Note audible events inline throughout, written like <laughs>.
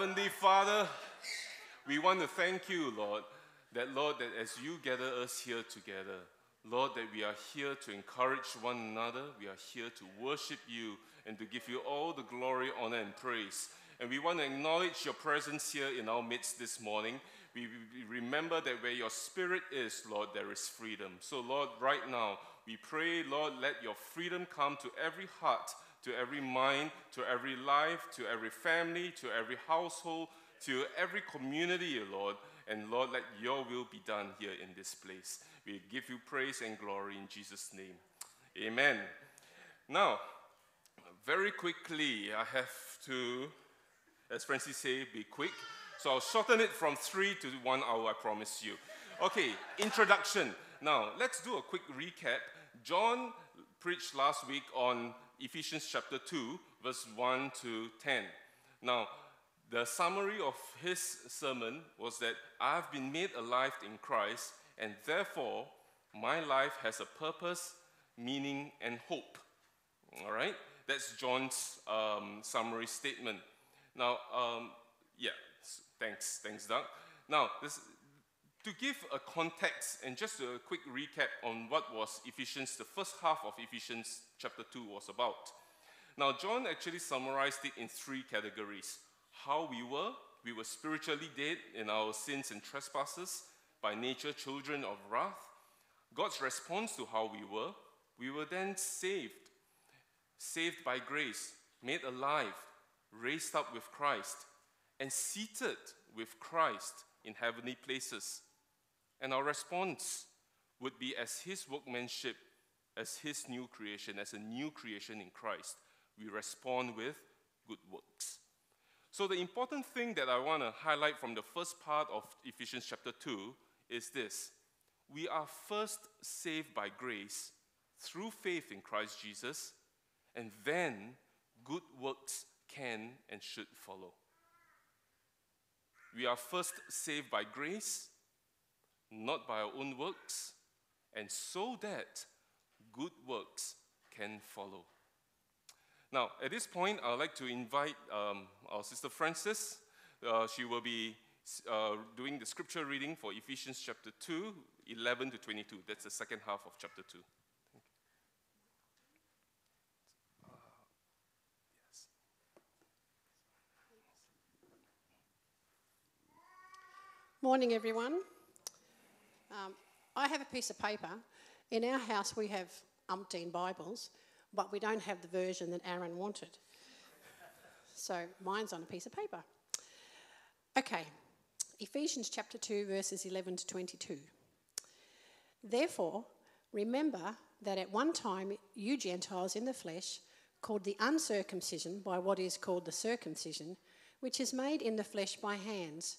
Heavenly Father, we want to thank you, Lord, that, Lord, that as you gather us here together, Lord, that we are here to encourage one another, we are here to worship you and to give you all the glory, honor, and praise. And we want to acknowledge your presence here in our midst this morning. We, we remember that where your spirit is, Lord, there is freedom. So, Lord, right now, we pray, Lord, let your freedom come to every heart, to every mind, to every life, to every family, to every household, to every community, Lord. And Lord, let your will be done here in this place. We give you praise and glory in Jesus' name. Amen. Now, very quickly, I have to, as Frances say, be quick. So I'll shorten it from three to one hour, I promise you. Okay, introduction. Now, let's do a quick recap. John preached last week on Ephesians chapter 2, verse 1 to 10. Now, the summary of his sermon was that I've been made alive in Christ, and therefore my life has a purpose, meaning, and hope. All right? That's John's um, summary statement. Now, um, yeah, thanks, thanks, Doug. Now, this, to give a context and just a quick recap on what was Ephesians, the first half of Ephesians chapter 2 was about. Now, John actually summarized it in three categories how we were. We were spiritually dead in our sins and trespasses, by nature children of wrath. God's response to how we were, we were then saved saved by grace, made alive, raised up with Christ, and seated with Christ in heavenly places. And our response would be as His workmanship, as His new creation, as a new creation in Christ. We respond with good works. So, the important thing that I want to highlight from the first part of Ephesians chapter 2 is this we are first saved by grace through faith in Christ Jesus and then good works can and should follow. We are first saved by grace, not by our own works, and so that good works can follow. Now, at this point, I'd like to invite um, our sister Frances. Uh, she will be uh, doing the scripture reading for Ephesians chapter 2, 11 to 22. That's the second half of chapter 2. Morning, everyone. Um, I have a piece of paper. In our house, we have umpteen Bibles, but we don't have the version that Aaron wanted. So mine's on a piece of paper. Okay, Ephesians chapter 2, verses 11 to 22. Therefore, remember that at one time you Gentiles in the flesh, called the uncircumcision by what is called the circumcision, which is made in the flesh by hands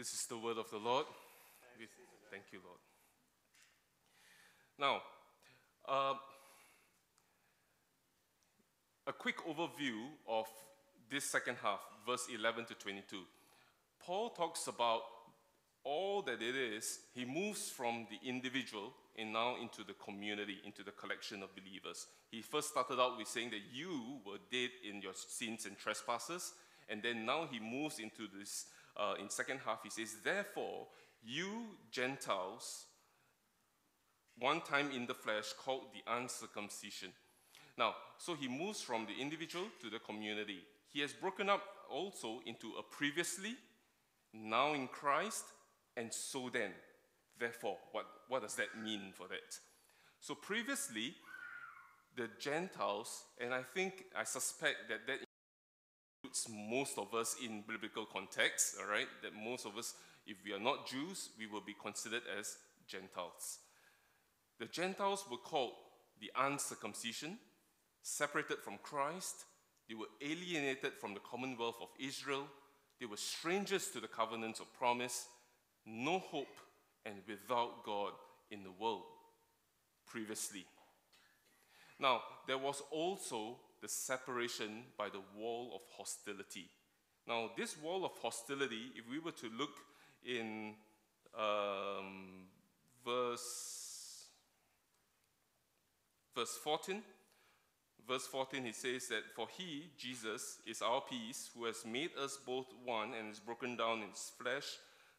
This is the word of the Lord. Thank you, Lord. Now, uh, a quick overview of this second half, verse 11 to 22, Paul talks about all that it is. He moves from the individual and now into the community, into the collection of believers. He first started out with saying that you were dead in your sins and trespasses, and then now he moves into this. Uh, in second half, he says, "Therefore, you Gentiles, one time in the flesh, called the uncircumcision." Now, so he moves from the individual to the community. He has broken up also into a previously, now in Christ, and so then. Therefore, what, what does that mean for that? So previously, the Gentiles, and I think, I suspect that that includes most of us in biblical context, all right? That most of us, if we are not Jews, we will be considered as Gentiles. The Gentiles were called the uncircumcision, separated from Christ, they were alienated from the commonwealth of Israel, they were strangers to the covenants of promise, no hope, and without God in the world previously. Now, there was also the separation by the wall of hostility. Now, this wall of hostility, if we were to look in um, verse, verse 14, verse 14, he says that, For he, Jesus, is our peace, who has made us both one and has broken down in his flesh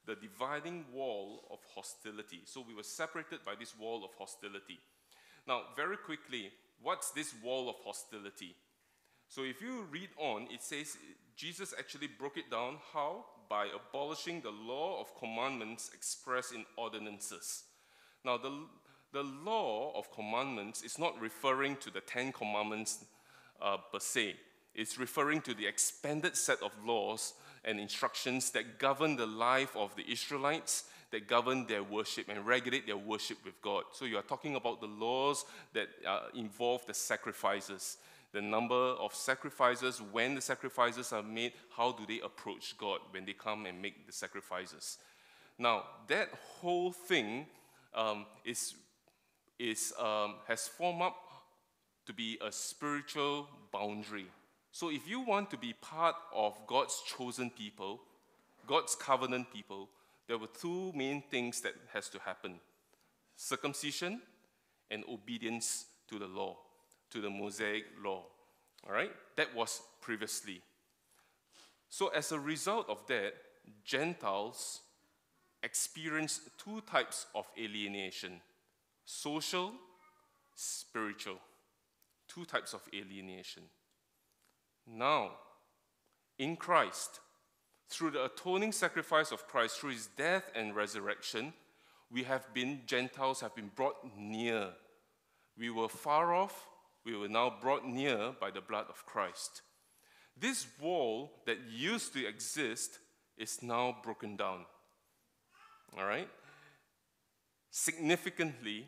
the dividing wall of hostility. So we were separated by this wall of hostility. Now, very quickly, what's this wall of hostility? So if you read on, it says Jesus actually broke it down how? By abolishing the law of commandments expressed in ordinances. Now, the, the law of commandments is not referring to the Ten Commandments uh, per se, it's referring to the expanded set of laws and instructions that govern the life of the Israelites, that govern their worship and regulate their worship with God. So you are talking about the laws that uh, involve the sacrifices, the number of sacrifices, when the sacrifices are made, how do they approach God when they come and make the sacrifices. Now, that whole thing um, is, is, um, has formed up to be a spiritual boundary so if you want to be part of God's chosen people, God's covenant people, there were two main things that has to happen. Circumcision and obedience to the law, to the Mosaic law. All right? That was previously. So as a result of that, Gentiles experienced two types of alienation social, spiritual. Two types of alienation. Now, in Christ, through the atoning sacrifice of Christ, through his death and resurrection, we have been, Gentiles have been brought near. We were far off, we were now brought near by the blood of Christ. This wall that used to exist is now broken down. All right? Significantly,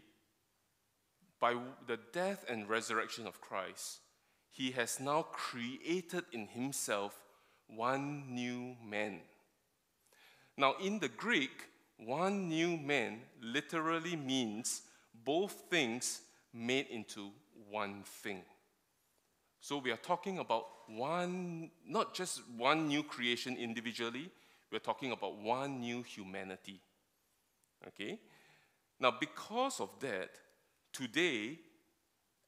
by the death and resurrection of Christ, he has now created in himself one new man. Now, in the Greek, one new man literally means both things made into one thing. So we are talking about one, not just one new creation individually, we're talking about one new humanity. Okay? Now, because of that, today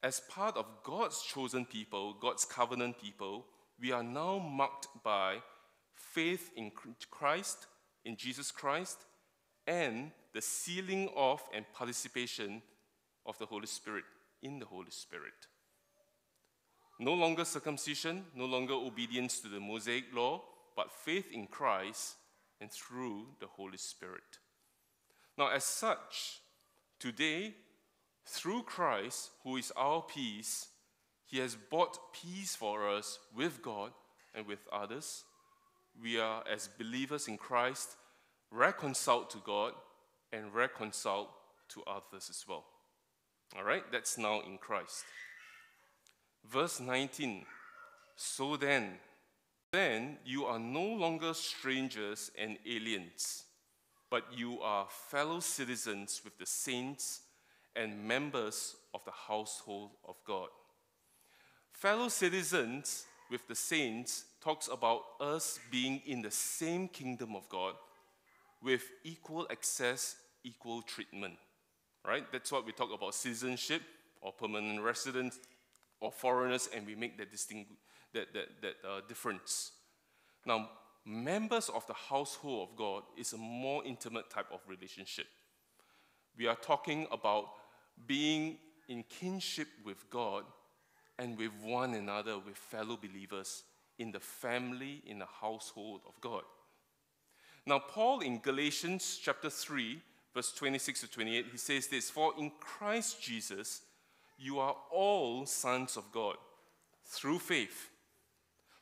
as part of God's chosen people, God's covenant people, we are now marked by faith in Christ, in Jesus Christ, and the sealing of and participation of the Holy Spirit in the Holy Spirit. No longer circumcision, no longer obedience to the Mosaic law, but faith in Christ and through the Holy Spirit. Now, as such, today through Christ, who is our peace, he has bought peace for us with God and with others. We are, as believers in Christ, reconciled to God and reconciled to others as well. All right, that's now in Christ. Verse 19 So then, then you are no longer strangers and aliens, but you are fellow citizens with the saints and members of the household of God. Fellow citizens with the saints talks about us being in the same kingdom of God with equal access, equal treatment. Right? That's what we talk about citizenship or permanent residence or foreigners, and we make that distinct that, that, that uh, difference. Now, members of the household of God is a more intimate type of relationship. We are talking about being in kinship with God and with one another, with fellow believers in the family, in the household of God. Now, Paul in Galatians chapter 3, verse 26 to 28, he says this For in Christ Jesus, you are all sons of God through faith.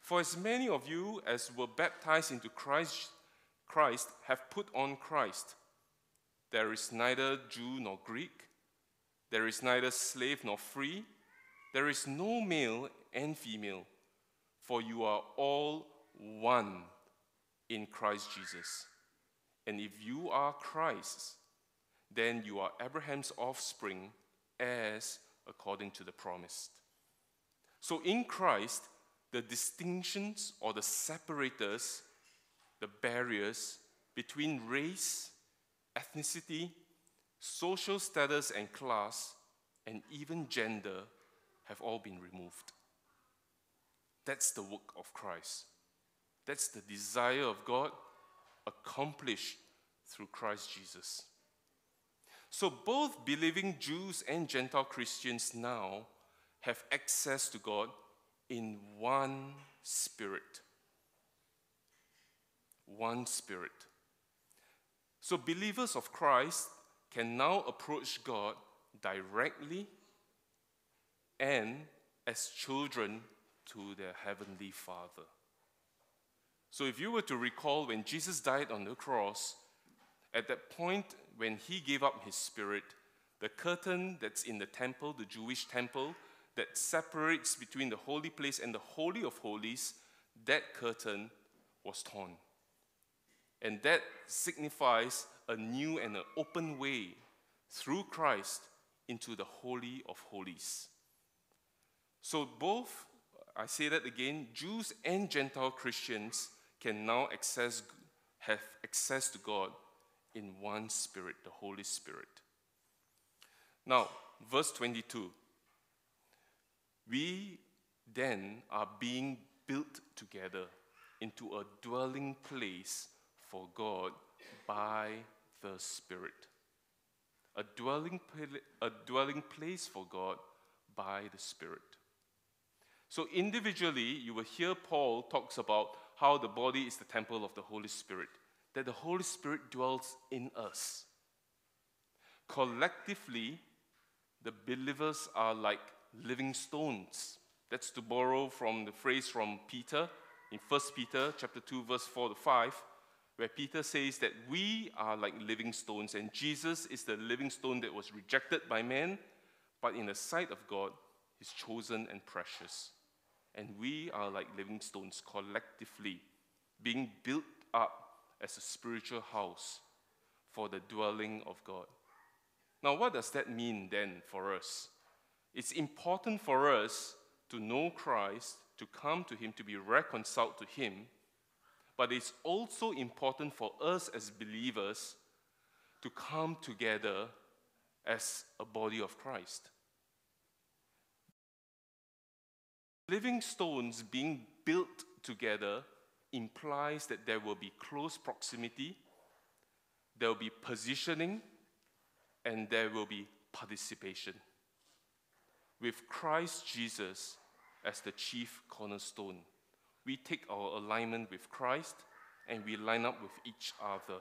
For as many of you as were baptized into Christ, Christ have put on Christ. There is neither Jew nor Greek, there is neither slave nor free, there is no male and female, for you are all one in Christ Jesus. And if you are Christ's, then you are Abraham's offspring, as according to the promise. So in Christ, the distinctions or the separators, the barriers between race, ethnicity, social status and class, and even gender have all been removed. That's the work of Christ. That's the desire of God accomplished through Christ Jesus. So both believing Jews and Gentile Christians now have access to God in one spirit. One spirit. So believers of Christ can now approach God directly and as children to their heavenly Father. So, if you were to recall when Jesus died on the cross, at that point when he gave up his spirit, the curtain that's in the temple, the Jewish temple, that separates between the holy place and the Holy of Holies, that curtain was torn. And that signifies a new and an open way through Christ into the Holy of Holies. So, both, I say that again, Jews and Gentile Christians can now access, have access to God in one Spirit, the Holy Spirit. Now, verse 22. We then are being built together into a dwelling place for God by the Spirit. A dwelling, a dwelling place for God by the Spirit. So individually, you will hear Paul talks about how the body is the temple of the Holy Spirit, that the Holy Spirit dwells in us. Collectively, the believers are like living stones. That's to borrow from the phrase from Peter in 1 Peter chapter 2 verse 4 to 5 where Peter says that we are like living stones and Jesus is the living stone that was rejected by men but in the sight of God is chosen and precious. And we are like living stones collectively, being built up as a spiritual house for the dwelling of God. Now, what does that mean then for us? It's important for us to know Christ, to come to Him, to be reconciled to Him, but it's also important for us as believers to come together as a body of Christ. Living stones being built together implies that there will be close proximity, there will be positioning, and there will be participation. With Christ Jesus as the chief cornerstone, we take our alignment with Christ and we line up with each other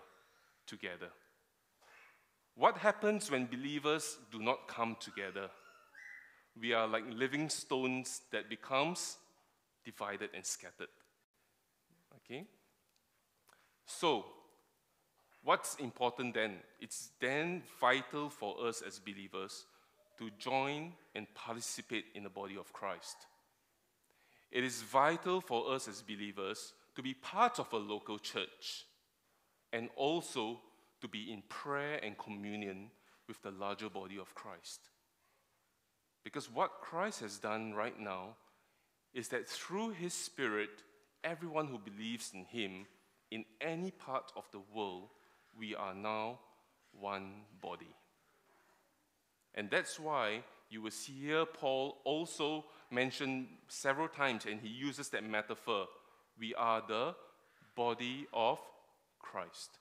together. What happens when believers do not come together? We are like living stones that becomes divided and scattered. Okay? So, what's important then? It's then vital for us as believers to join and participate in the body of Christ. It is vital for us as believers to be part of a local church and also to be in prayer and communion with the larger body of Christ. Because what Christ has done right now is that through his Spirit, everyone who believes in him in any part of the world, we are now one body. And that's why you will see here Paul also mentioned several times, and he uses that metaphor. We are the body of Christ.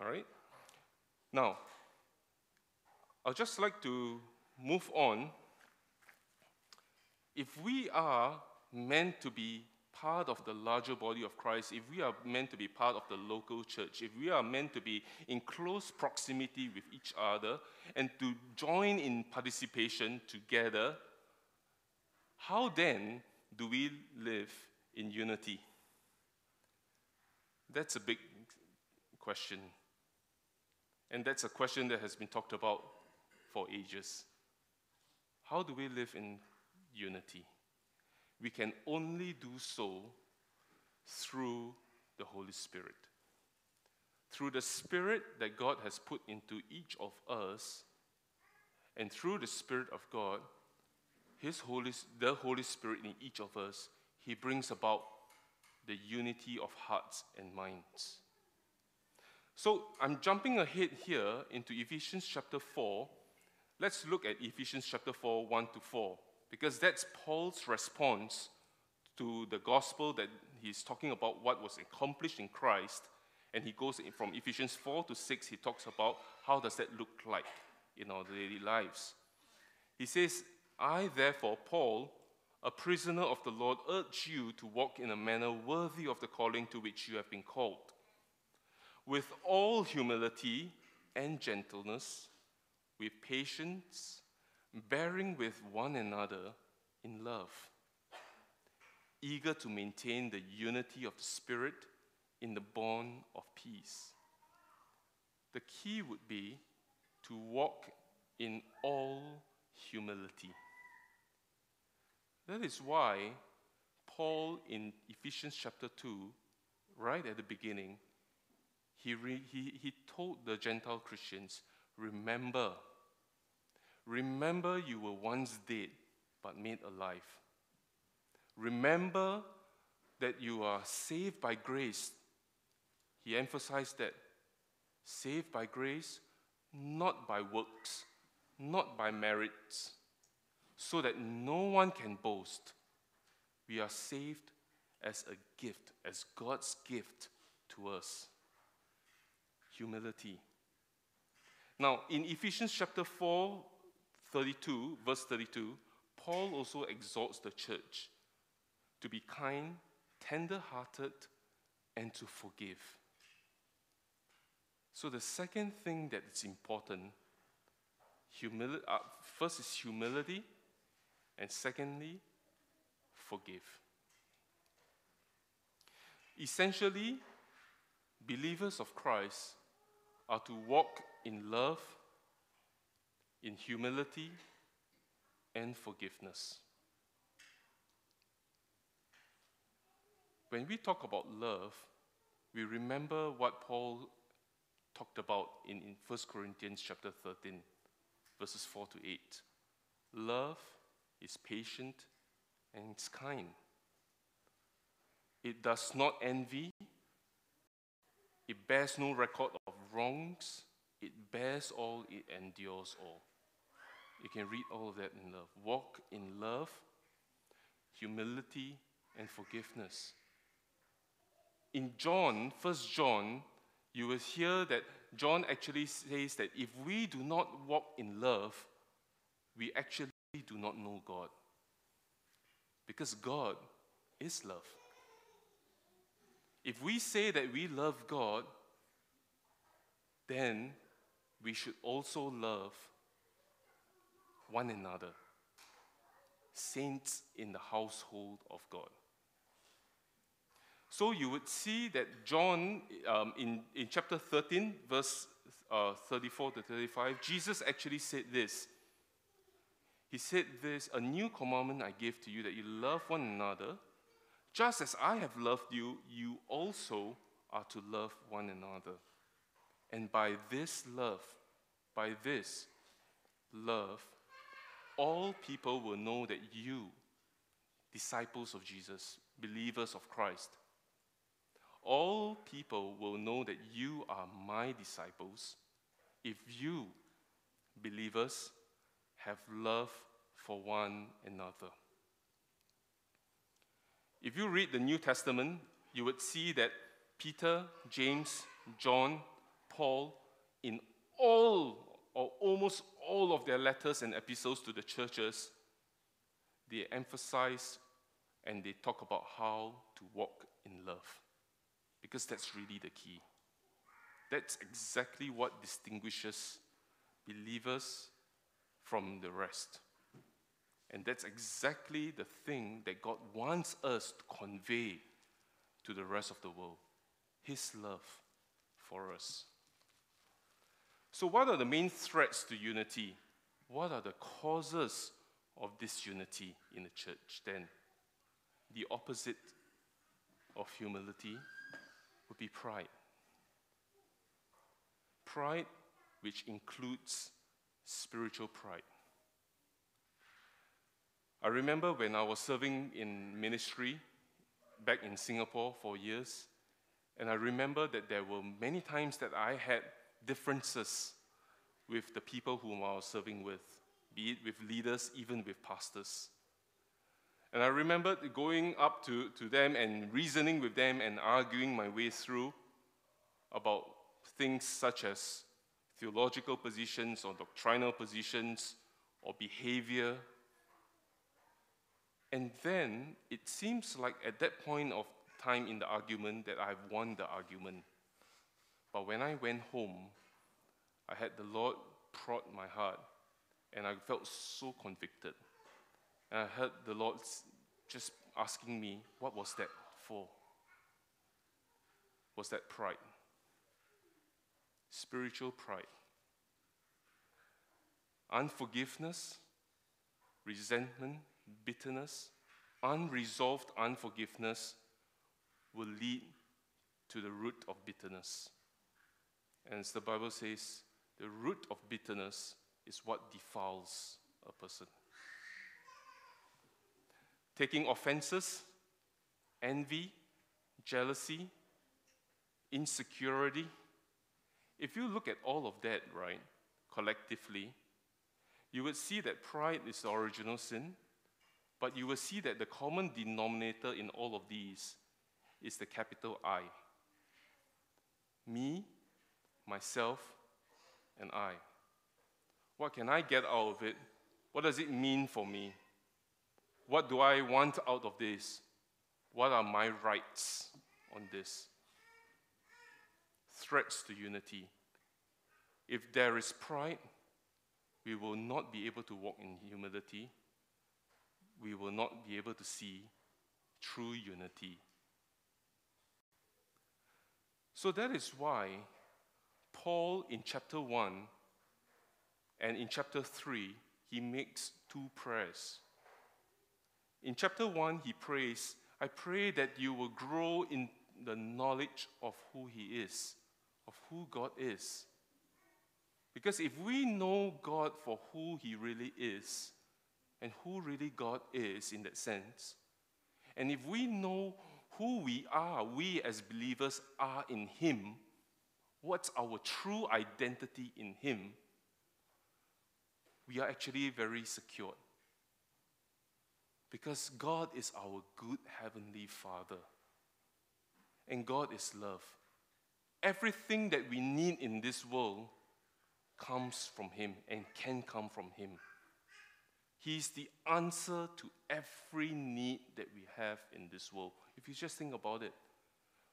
All right? Now, I'd just like to move on. If we are meant to be part of the larger body of Christ, if we are meant to be part of the local church, if we are meant to be in close proximity with each other and to join in participation together, how then do we live in unity? That's a big question. And that's a question that has been talked about for ages. How do we live in unity? We can only do so through the Holy Spirit. Through the Spirit that God has put into each of us, and through the Spirit of God, His Holy, the Holy Spirit in each of us, He brings about the unity of hearts and minds. So I'm jumping ahead here into Ephesians chapter 4. Let's look at Ephesians chapter 4, 1 to 4 because that's Paul's response to the gospel that he's talking about what was accomplished in Christ. And he goes from Ephesians 4 to 6, he talks about how does that look like in our daily lives. He says, I therefore, Paul, a prisoner of the Lord, urge you to walk in a manner worthy of the calling to which you have been called, with all humility and gentleness, with patience bearing with one another in love, eager to maintain the unity of the Spirit in the bond of peace. The key would be to walk in all humility. That is why Paul in Ephesians chapter 2, right at the beginning, he, re, he, he told the Gentile Christians, Remember Remember, you were once dead, but made alive. Remember that you are saved by grace. He emphasized that saved by grace, not by works, not by merits, so that no one can boast. We are saved as a gift, as God's gift to us. Humility. Now, in Ephesians chapter 4, 32, verse 32, Paul also exhorts the church to be kind, tender hearted, and to forgive. So, the second thing that is important humili- uh, first is humility, and secondly, forgive. Essentially, believers of Christ are to walk in love in humility and forgiveness. When we talk about love, we remember what Paul talked about in, in 1 Corinthians chapter 13, verses 4 to 8. Love is patient and it's kind. It does not envy. It bears no record of wrongs. It bears all, it endures all. You can read all of that in love. Walk in love, humility, and forgiveness. In John, First John, you will hear that John actually says that if we do not walk in love, we actually do not know God. Because God is love. If we say that we love God, then we should also love one another, saints in the household of God. So you would see that John, um, in, in chapter 13, verse uh, 34 to 35, Jesus actually said this. He said this A new commandment I give to you that you love one another. Just as I have loved you, you also are to love one another. And by this love, by this love, all people will know that you, disciples of Jesus, believers of Christ, all people will know that you are my disciples if you, believers, have love for one another. If you read the New Testament, you would see that Peter, James, John, Paul, in all or almost all of their letters and epistles to the churches, they emphasize and they talk about how to walk in love. Because that's really the key. That's exactly what distinguishes believers from the rest. And that's exactly the thing that God wants us to convey to the rest of the world His love for us. So, what are the main threats to unity? What are the causes of disunity in the church then? The opposite of humility would be pride. Pride, which includes spiritual pride. I remember when I was serving in ministry back in Singapore for years, and I remember that there were many times that I had differences with the people whom I was serving with, be it with leaders, even with pastors. And I remember going up to, to them and reasoning with them and arguing my way through about things such as theological positions or doctrinal positions or behavior. And then it seems like at that point of time in the argument that I've won the argument. But when I went home, I had the Lord prod my heart, and I felt so convicted. And I heard the Lord just asking me, What was that for? Was that pride? Spiritual pride. Unforgiveness, resentment, bitterness, unresolved unforgiveness will lead to the root of bitterness. And as the Bible says, the root of bitterness is what defiles a person. Taking offenses, envy, jealousy, insecurity. If you look at all of that, right, collectively, you would see that pride is the original sin, but you will see that the common denominator in all of these is the capital I. Me, myself, and I. What can I get out of it? What does it mean for me? What do I want out of this? What are my rights on this? Threats to unity. If there is pride, we will not be able to walk in humility. We will not be able to see true unity. So that is why Paul in chapter 1 and in chapter 3, he makes two prayers. In chapter 1, he prays, I pray that you will grow in the knowledge of who he is, of who God is. Because if we know God for who he really is, and who really God is in that sense, and if we know who we are, we as believers are in him, what's our true identity in Him, we are actually very secure. Because God is our good Heavenly Father. And God is love. Everything that we need in this world comes from Him and can come from Him. He is the answer to every need that we have in this world. If you just think about it,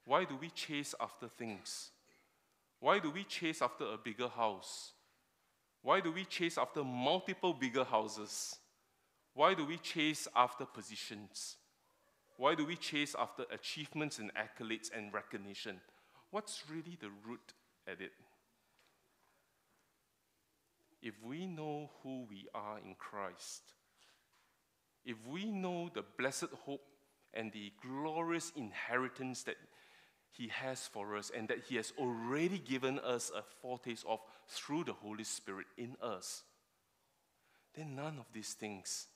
why do we chase after things? Why do we chase after a bigger house? Why do we chase after multiple bigger houses? Why do we chase after positions? Why do we chase after achievements and accolades and recognition? What's really the root at it? If we know who we are in Christ, if we know the blessed hope and the glorious inheritance that he has for us and that He has already given us a foretaste of through the Holy Spirit in us, then none of these things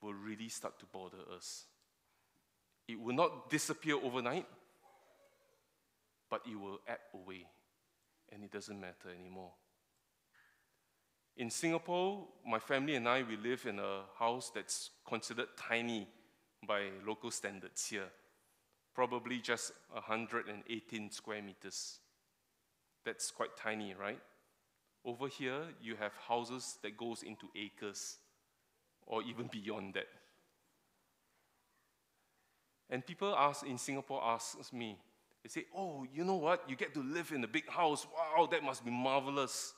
will really start to bother us. It will not disappear overnight, but it will ebb away, and it doesn't matter anymore. In Singapore, my family and I, we live in a house that's considered tiny by local standards here. Probably just 118 square meters. That's quite tiny, right? Over here, you have houses that goes into acres or even beyond that. And people ask in Singapore asks me, they say, "Oh, you know what? You get to live in a big house. Wow, that must be marvelous."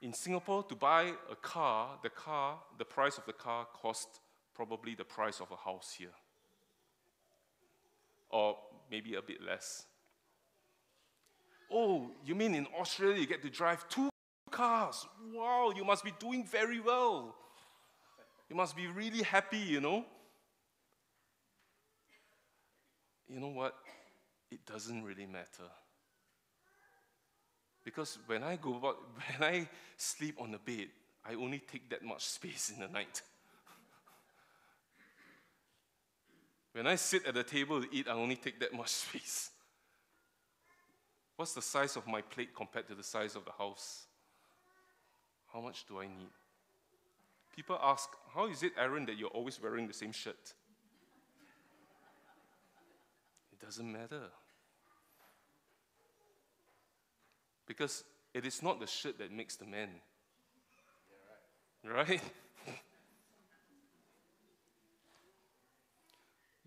In Singapore, to buy a car, the car, the price of the car cost probably the price of a house here. Or maybe a bit less. Oh, you mean in Australia you get to drive two cars? Wow, you must be doing very well. You must be really happy, you know. You know what? It doesn't really matter. Because when I go out, <laughs> when I sleep on the bed, I only take that much space in the night. When I sit at the table to eat, I only take that much <laughs> space. What's the size of my plate compared to the size of the house? How much do I need? People ask, How is it, Aaron, that you're always wearing the same shirt? It doesn't matter. Because it is not the shirt that makes the man. right?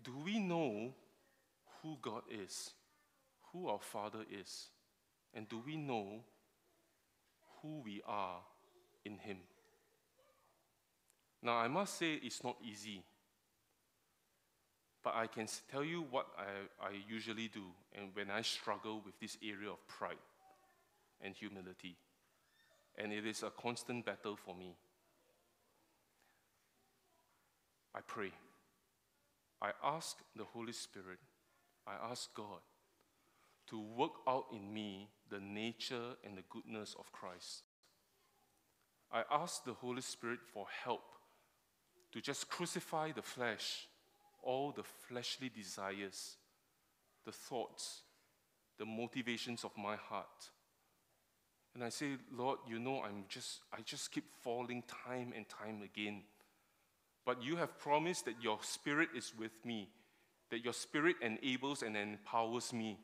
Do we know who God is, who our Father is, and do we know who we are in Him? Now, I must say it's not easy, but I can tell you what I, I usually do and when I struggle with this area of pride and humility. And it is a constant battle for me. I pray. I ask the Holy Spirit, I ask God to work out in me the nature and the goodness of Christ. I ask the Holy Spirit for help to just crucify the flesh, all the fleshly desires, the thoughts, the motivations of my heart. And I say, Lord, you know, I'm just, I just keep falling time and time again. But you have promised that your spirit is with me, that your spirit enables and empowers me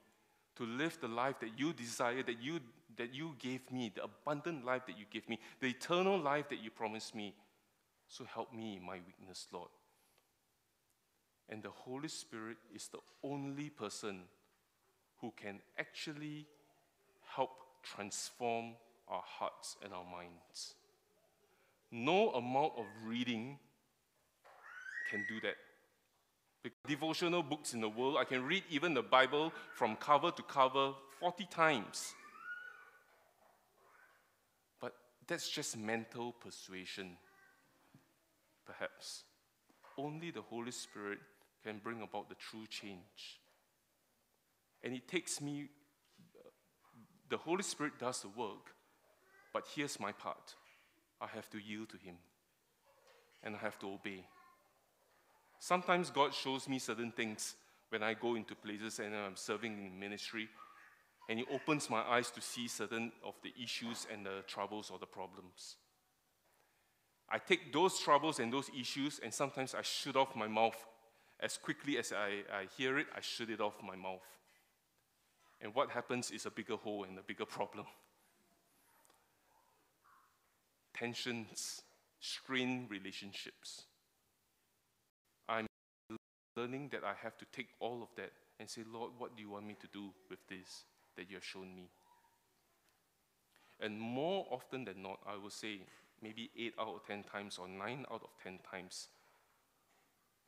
to live the life that you desire, that you, that you gave me, the abundant life that you gave me, the eternal life that you promised me. So help me in my weakness, Lord. And the Holy Spirit is the only person who can actually help transform our hearts and our minds. No amount of reading can do that. The devotional books in the world, I can read even the Bible from cover to cover 40 times. But that's just mental persuasion, perhaps. Only the Holy Spirit can bring about the true change. And it takes me, the Holy Spirit does the work, but here's my part I have to yield to Him, and I have to obey. Sometimes God shows me certain things when I go into places and I'm serving in ministry, and He opens my eyes to see certain of the issues and the troubles or the problems. I take those troubles and those issues, and sometimes I shoot off my mouth. As quickly as I, I hear it, I shoot it off my mouth. And what happens is a bigger hole and a bigger problem. Tensions, strained relationships learning that I have to take all of that and say, Lord, what do you want me to do with this that you have shown me? And more often than not, I will say maybe eight out of 10 times or nine out of 10 times,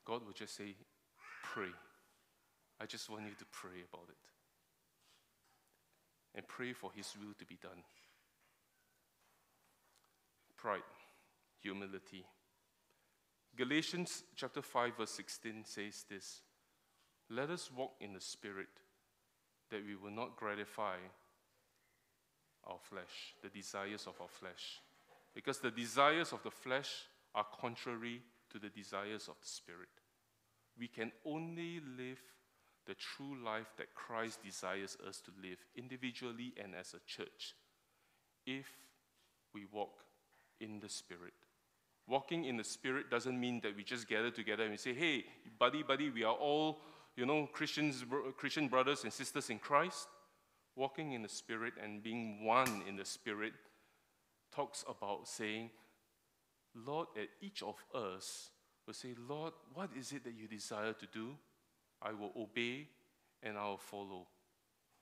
God will just say, Pray. I just want you to pray about it. And pray for His will to be done. Pride, humility, Galatians chapter 5 verse 16 says this. Let us walk in the spirit that we will not gratify our flesh, the desires of our flesh. Because the desires of the flesh are contrary to the desires of the spirit. we can only live the true life that Christ desires us to live individually and as a church if we walk in the Spirit. Walking in the Spirit doesn't mean that we just gather together and we say, hey, buddy, buddy, we are all, you know, Christians, Christian brothers and sisters in Christ. Walking in the Spirit and being one in the Spirit talks about saying, Lord, at each of us will say, Lord, what is it that you desire to do? I will obey and I will follow.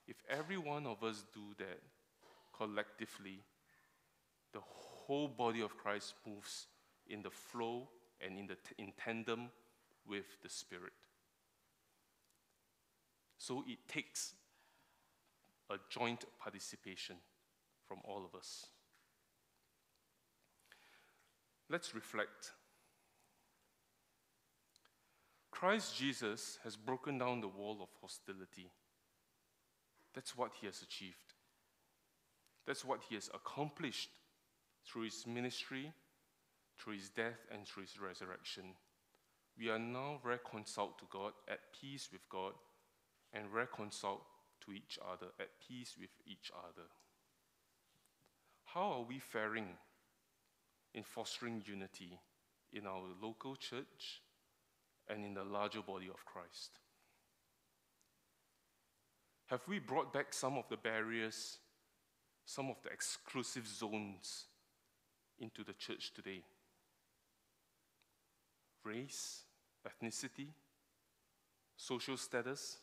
If every one of us do that collectively, the whole body of Christ moves in the flow and in, the in tandem with the Spirit. So it takes a joint participation from all of us. Let's reflect. Christ Jesus has broken down the wall of hostility. That's what he has achieved. That's what he has accomplished through his ministry, through his death, and through his resurrection. We are now reconciled to God, at peace with God, and reconciled to each other, at peace with each other. How are we faring in fostering unity in our local church and in the larger body of Christ? Have we brought back some of the barriers, some of the exclusive zones into the church today? Race, ethnicity, social status,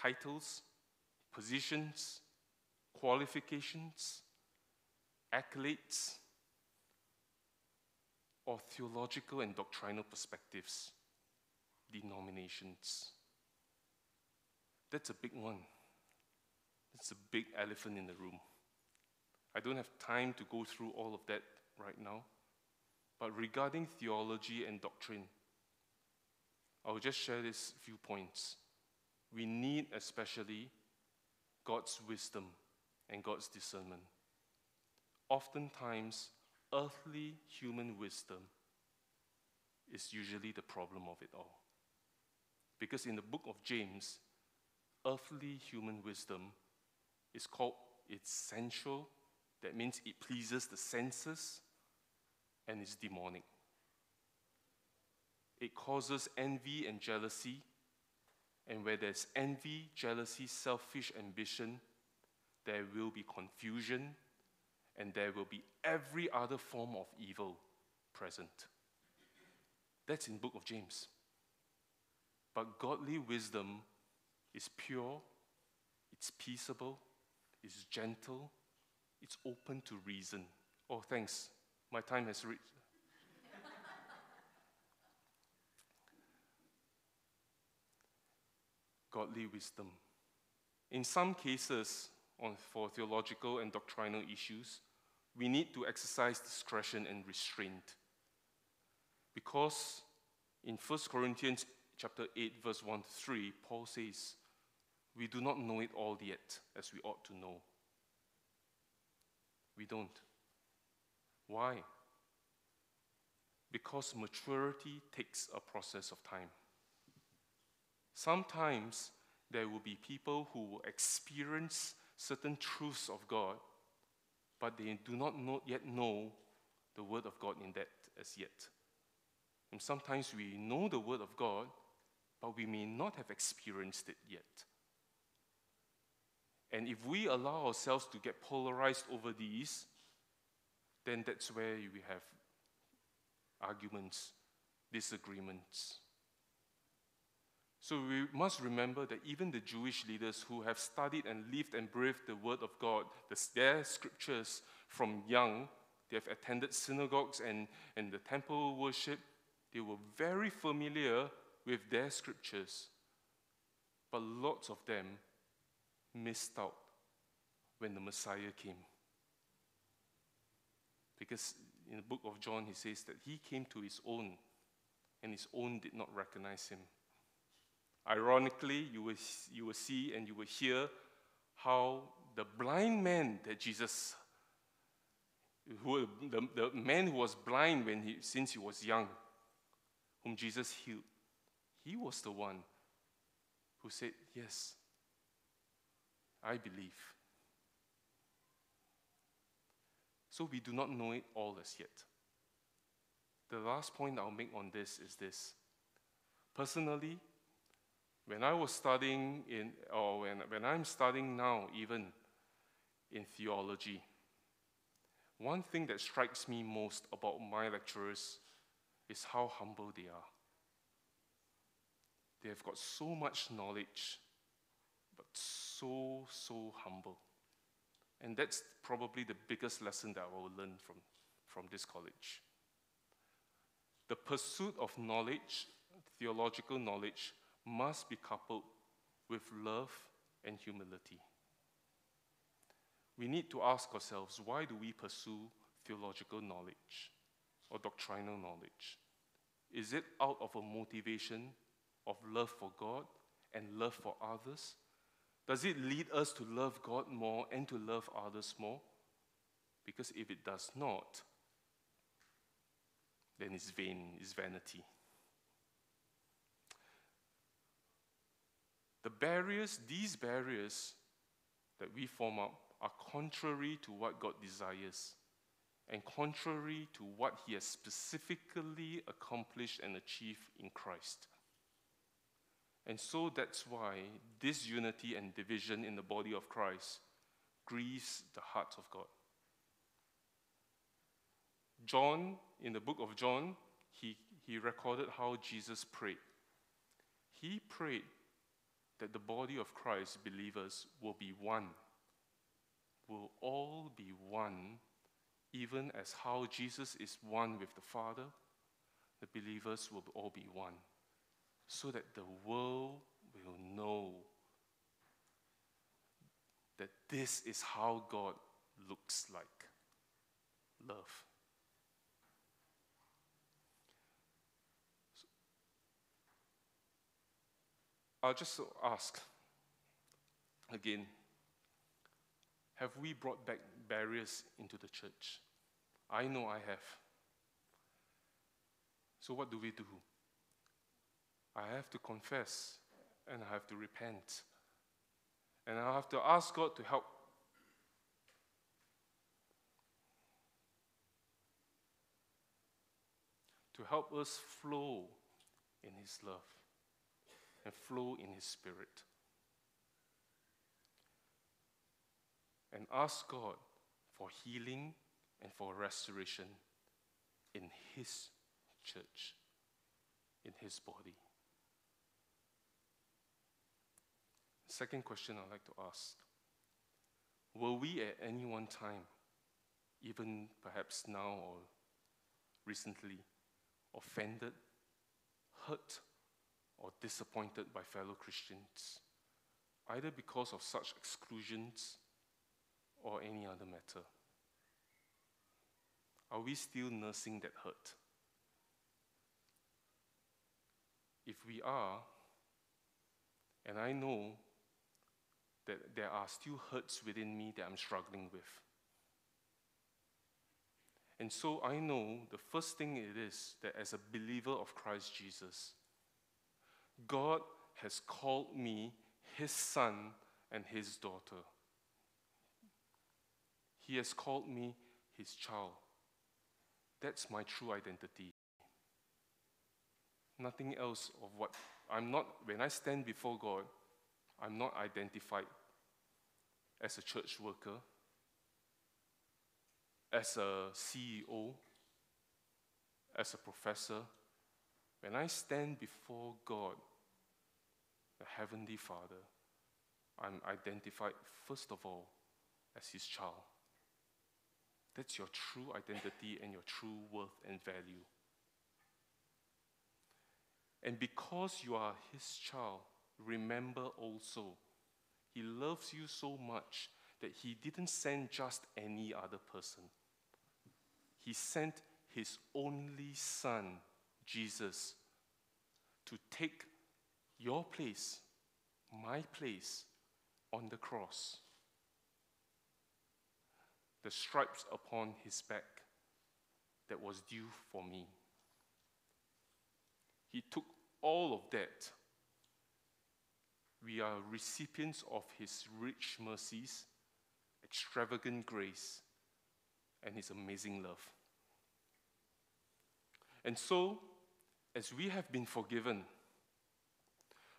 titles, positions, qualifications, accolades, or theological and doctrinal perspectives, denominations. That's a big one. That's a big elephant in the room. I don't have time to go through all of that right now. But regarding theology and doctrine, I'll just share these few points. We need especially God's wisdom and God's discernment. Oftentimes, earthly human wisdom is usually the problem of it all. Because in the book of James, earthly human wisdom is called essential. That means it pleases the senses and is demonic. It causes envy and jealousy. And where there's envy, jealousy, selfish ambition, there will be confusion and there will be every other form of evil present. That's in book of James. But godly wisdom is pure, it's peaceable, it's gentle, it's open to reason. Oh, thanks. My time has reached. godly wisdom. In some cases, on, for theological and doctrinal issues, we need to exercise discretion and restraint. Because in 1 Corinthians chapter 8, verse 1 to 3, Paul says, We do not know it all yet as we ought to know. We don't. Why? Because maturity takes a process of time. Sometimes there will be people who will experience certain truths of God, but they do not know, yet know the Word of God in that as yet. And sometimes we know the Word of God, but we may not have experienced it yet. And if we allow ourselves to get polarized over these, then that's where we have arguments, disagreements. So we must remember that even the Jewish leaders who have studied and lived and breathed the Word of God, their scriptures from young, they have attended synagogues and, and the temple worship, they were very familiar with their scriptures. But lots of them missed out when the Messiah came. Because in the book of John, he says that he came to his own, and his own did not recognize him. Ironically, you will, you will see and you will hear how the blind man that Jesus, who, the, the man who was blind when he, since he was young, whom Jesus healed, He was the one who said, Yes, I believe. So we do not know it all as yet. The last point I'll make on this is this. Personally, when I was studying in, or when, when I'm studying now, even in theology, one thing that strikes me most about my lecturers is how humble they are. They have got so much knowledge, but so, so humble. And that's probably the biggest lesson that I will learn from, from this college. The pursuit of knowledge, theological knowledge, must be coupled with love and humility. We need to ask ourselves why do we pursue theological knowledge or doctrinal knowledge? Is it out of a motivation of love for God and love for others? Does it lead us to love God more and to love others more? Because if it does not, then it's vain, it's vanity. The barriers, these barriers that we form up, are contrary to what God desires and contrary to what He has specifically accomplished and achieved in Christ. And so that's why this unity and division in the body of Christ grieves the heart of God. John, in the book of John, he, he recorded how Jesus prayed. He prayed that the body of Christ, believers, will be one, will all be one, even as how Jesus is one with the Father, the believers will all be one, so that the world will know that this is how God looks like love. I'll just ask again have we brought back barriers into the church? I know I have. So, what do we do? I have to confess and I have to repent. And I have to ask God to help. To help us flow in His love and flow in His Spirit. And ask God for healing and for restoration in His church, in His body. Second question I'd like to ask Were we at any one time, even perhaps now or recently, offended, hurt, or disappointed by fellow Christians, either because of such exclusions or any other matter? Are we still nursing that hurt? If we are, and I know that there are still hurts within me that I'm struggling with. And so I know the first thing it is that as a believer of Christ Jesus, God has called me his son and his daughter. He has called me his child. That's my true identity. Nothing else of what I'm not, when I stand before God, I'm not identified as a church worker, as a CEO, as a professor. When I stand before God, the Heavenly Father, I'm identified first of all as His child. That's your true identity and your true worth and value. And because you are His child, remember also, He loves you so much that He didn't send just any other person. He sent His only Son, Jesus, to take your place, my place, on the cross. The stripes upon His back that was due for me. He took all of that, we are recipients of His rich mercies, extravagant grace, and His amazing love. And so, as we have been forgiven,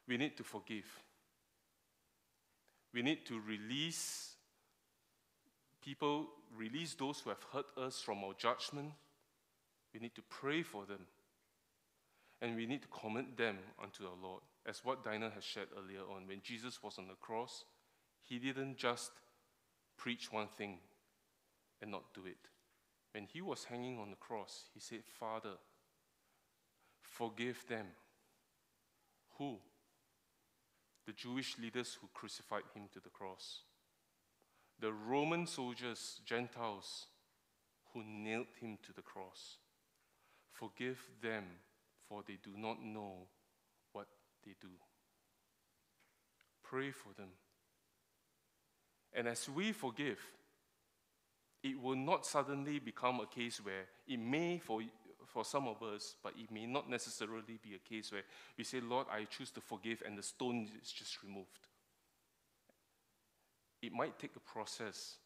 we need to forgive. We need to release people, release those who have hurt us from our judgment. We need to pray for them. And we need to commit them unto our Lord. As what Dinah has shared earlier on, when Jesus was on the cross, he didn't just preach one thing and not do it. When he was hanging on the cross, he said, Father, forgive them. Who? The Jewish leaders who crucified him to the cross. The Roman soldiers, Gentiles, who nailed him to the cross. Forgive them, for they do not know they do. Pray for them. And as we forgive, it will not suddenly become a case where it may, for, for some of us, but it may not necessarily be a case where we say, Lord, I choose to forgive, and the stone is just removed. It might take a process,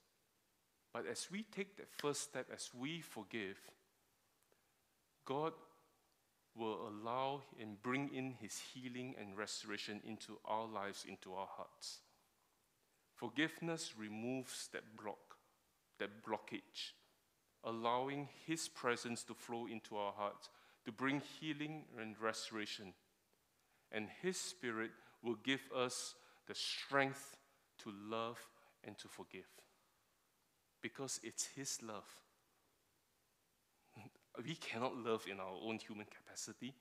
but as we take that first step, as we forgive, God will allow and bring in his healing and restoration into our lives, into our hearts. Forgiveness removes that block, that blockage, allowing his presence to flow into our hearts, to bring healing and restoration. And his spirit will give us the strength to love and to forgive. Because it's his love we cannot love in our own human capacity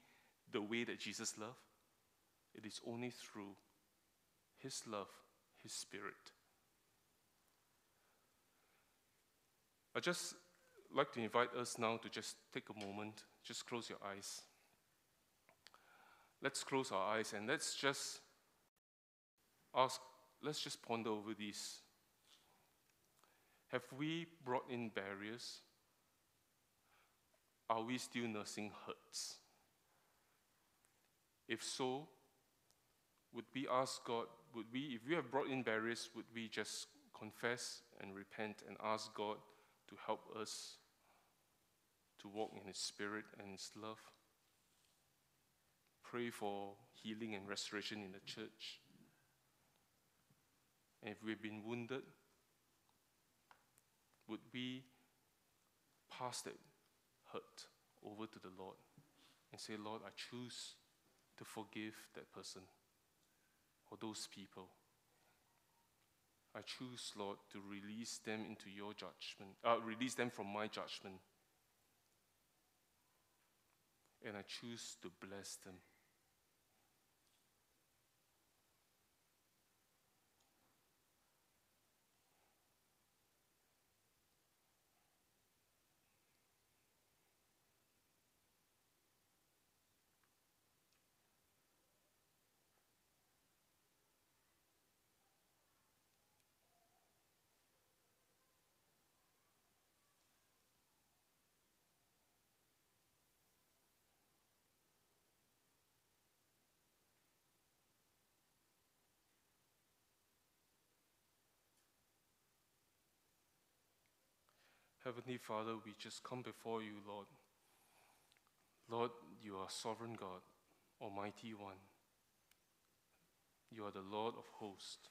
the way that Jesus loved. It is only through His love, His Spirit. I just like to invite us now to just take a moment, just close your eyes. Let's close our eyes and let's just ask, let's just ponder over these. Have we brought in barriers? Are we still nursing hurts? If so, would we ask God, would we, if we have brought in barriers, would we just confess and repent and ask God to help us to walk in His Spirit and His love? Pray for healing and restoration in the church. And if we've been wounded, would we pass that hurt over to the Lord and say, Lord, I choose to forgive that person or those people. I choose, Lord, to release them into your judgment, uh, release them from my judgment. And I choose to bless them. Heavenly Father, we just come before you, Lord. Lord, you are sovereign God, Almighty One. You are the Lord of hosts,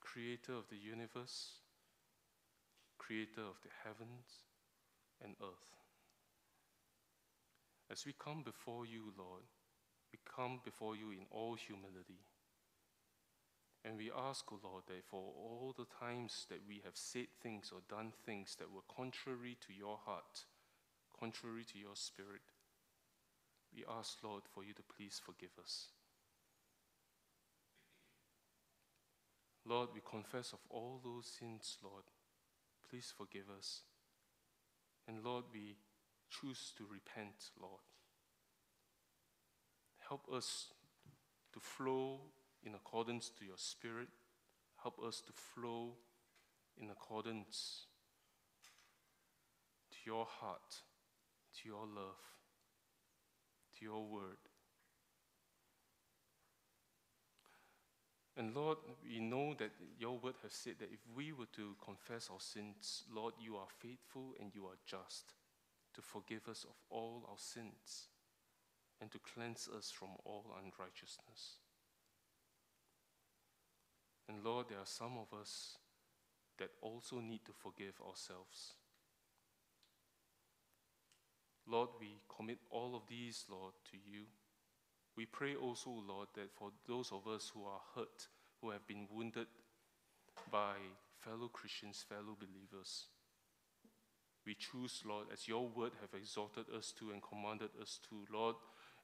creator of the universe, creator of the heavens and earth. As we come before you, Lord, we come before you in all humility. And we ask, O oh Lord, that for all the times that we have said things or done things that were contrary to your heart, contrary to your spirit, we ask, Lord, for you to please forgive us. Lord, we confess of all those sins, Lord. Please forgive us. And Lord, we choose to repent, Lord. Help us to flow in accordance to your spirit. Help us to flow in accordance to your heart, to your love, to your word. And Lord, we know that your word has said that if we were to confess our sins, Lord, you are faithful and you are just to forgive us of all our sins and to cleanse us from all unrighteousness. And Lord, there are some of us that also need to forgive ourselves. Lord, we commit all of these, Lord, to you. We pray also, Lord, that for those of us who are hurt, who have been wounded by fellow Christians, fellow believers, we choose, Lord, as your word have exhorted us to and commanded us to, Lord,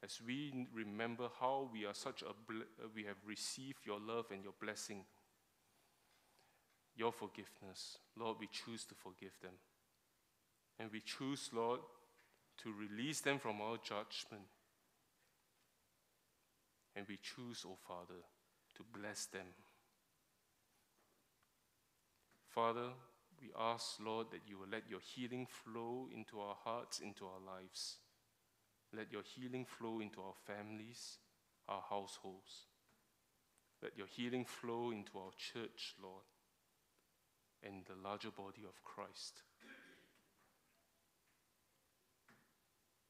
as we remember how we are such a uh, we have received your love and your blessing, your forgiveness. Lord, we choose to forgive them. And we choose, Lord, to release them from our judgment. And we choose, O oh Father, to bless them. Father, we ask, Lord, that you will let your healing flow into our hearts, into our lives. Let your healing flow into our families, our households. Let your healing flow into our church, Lord, and the larger body of Christ.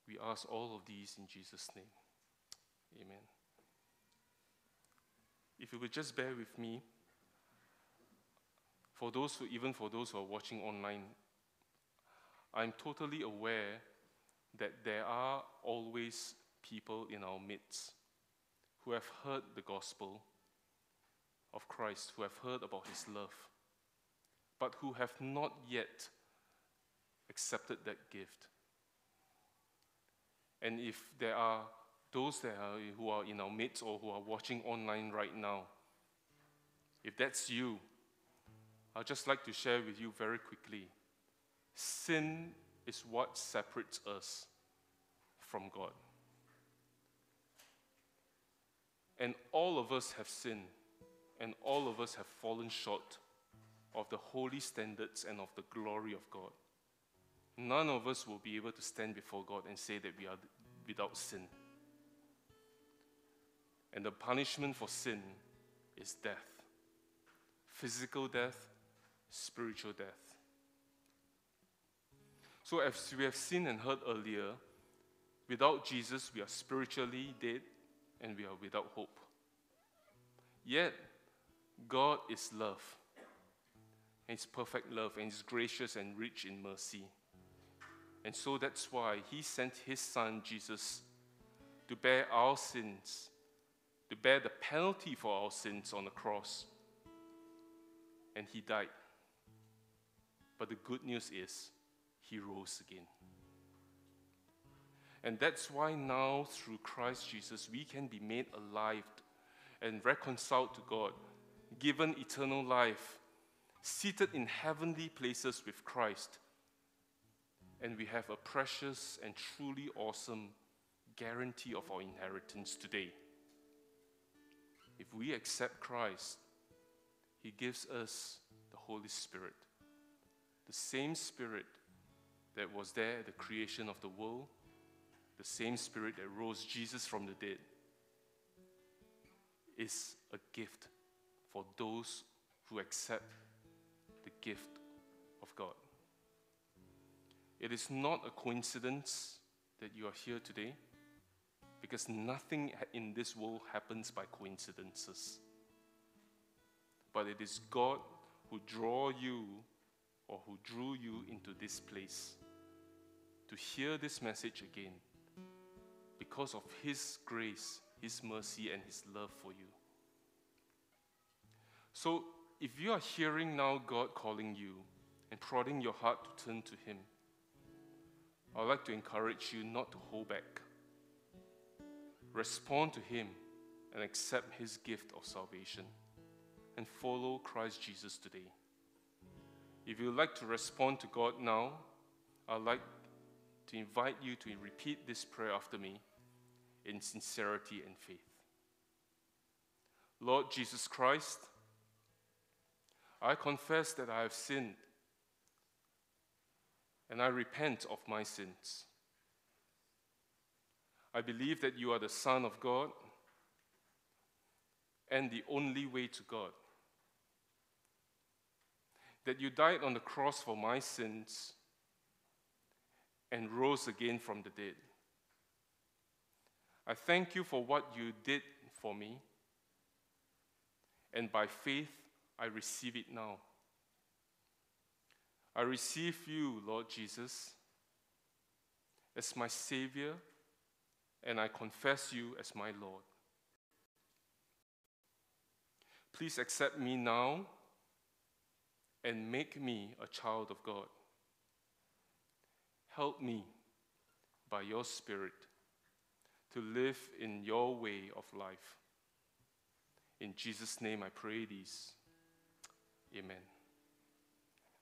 We ask all of these in Jesus' name. Amen. If you would just bear with me, for those who, even for those who are watching online, I'm totally aware that there are always people in our midst who have heard the gospel of Christ, who have heard about his love, but who have not yet accepted that gift. And if there are those that are, who are in our midst or who are watching online right now, if that's you, I'd just like to share with you very quickly. Sin is what separates us from God. And all of us have sinned, and all of us have fallen short of the holy standards and of the glory of God none of us will be able to stand before God and say that we are without sin. And the punishment for sin is death physical death, spiritual death. So, as we have seen and heard earlier, without Jesus, we are spiritually dead and we are without hope. Yet, God is love. And He's perfect love and He's gracious and rich in mercy. And so that's why he sent his son Jesus to bear our sins, to bear the penalty for our sins on the cross. And he died. But the good news is, he rose again. And that's why now, through Christ Jesus, we can be made alive and reconciled to God, given eternal life, seated in heavenly places with Christ and we have a precious and truly awesome guarantee of our inheritance today. If we accept Christ, He gives us the Holy Spirit, the same Spirit that was there at the creation of the world, the same Spirit that rose Jesus from the dead, is a gift for those who accept the gift of God. It is not a coincidence that you are here today because nothing in this world happens by coincidences. But it is God who draw you or who drew you into this place to hear this message again because of His grace, His mercy, and His love for you. So, if you are hearing now God calling you and prodding your heart to turn to Him, I would like to encourage you not to hold back. Respond to Him and accept His gift of salvation and follow Christ Jesus today. If you would like to respond to God now, I'd like to invite you to repeat this prayer after me in sincerity and faith. Lord Jesus Christ, I confess that I have sinned and I repent of my sins. I believe that you are the Son of God, and the only way to God. That you died on the cross for my sins and rose again from the dead. I thank you for what you did for me, and by faith I receive it now. I receive you, Lord Jesus, as my Savior, and I confess you as my Lord. Please accept me now and make me a child of God. Help me by your Spirit to live in your way of life. In Jesus' name I pray these. Amen.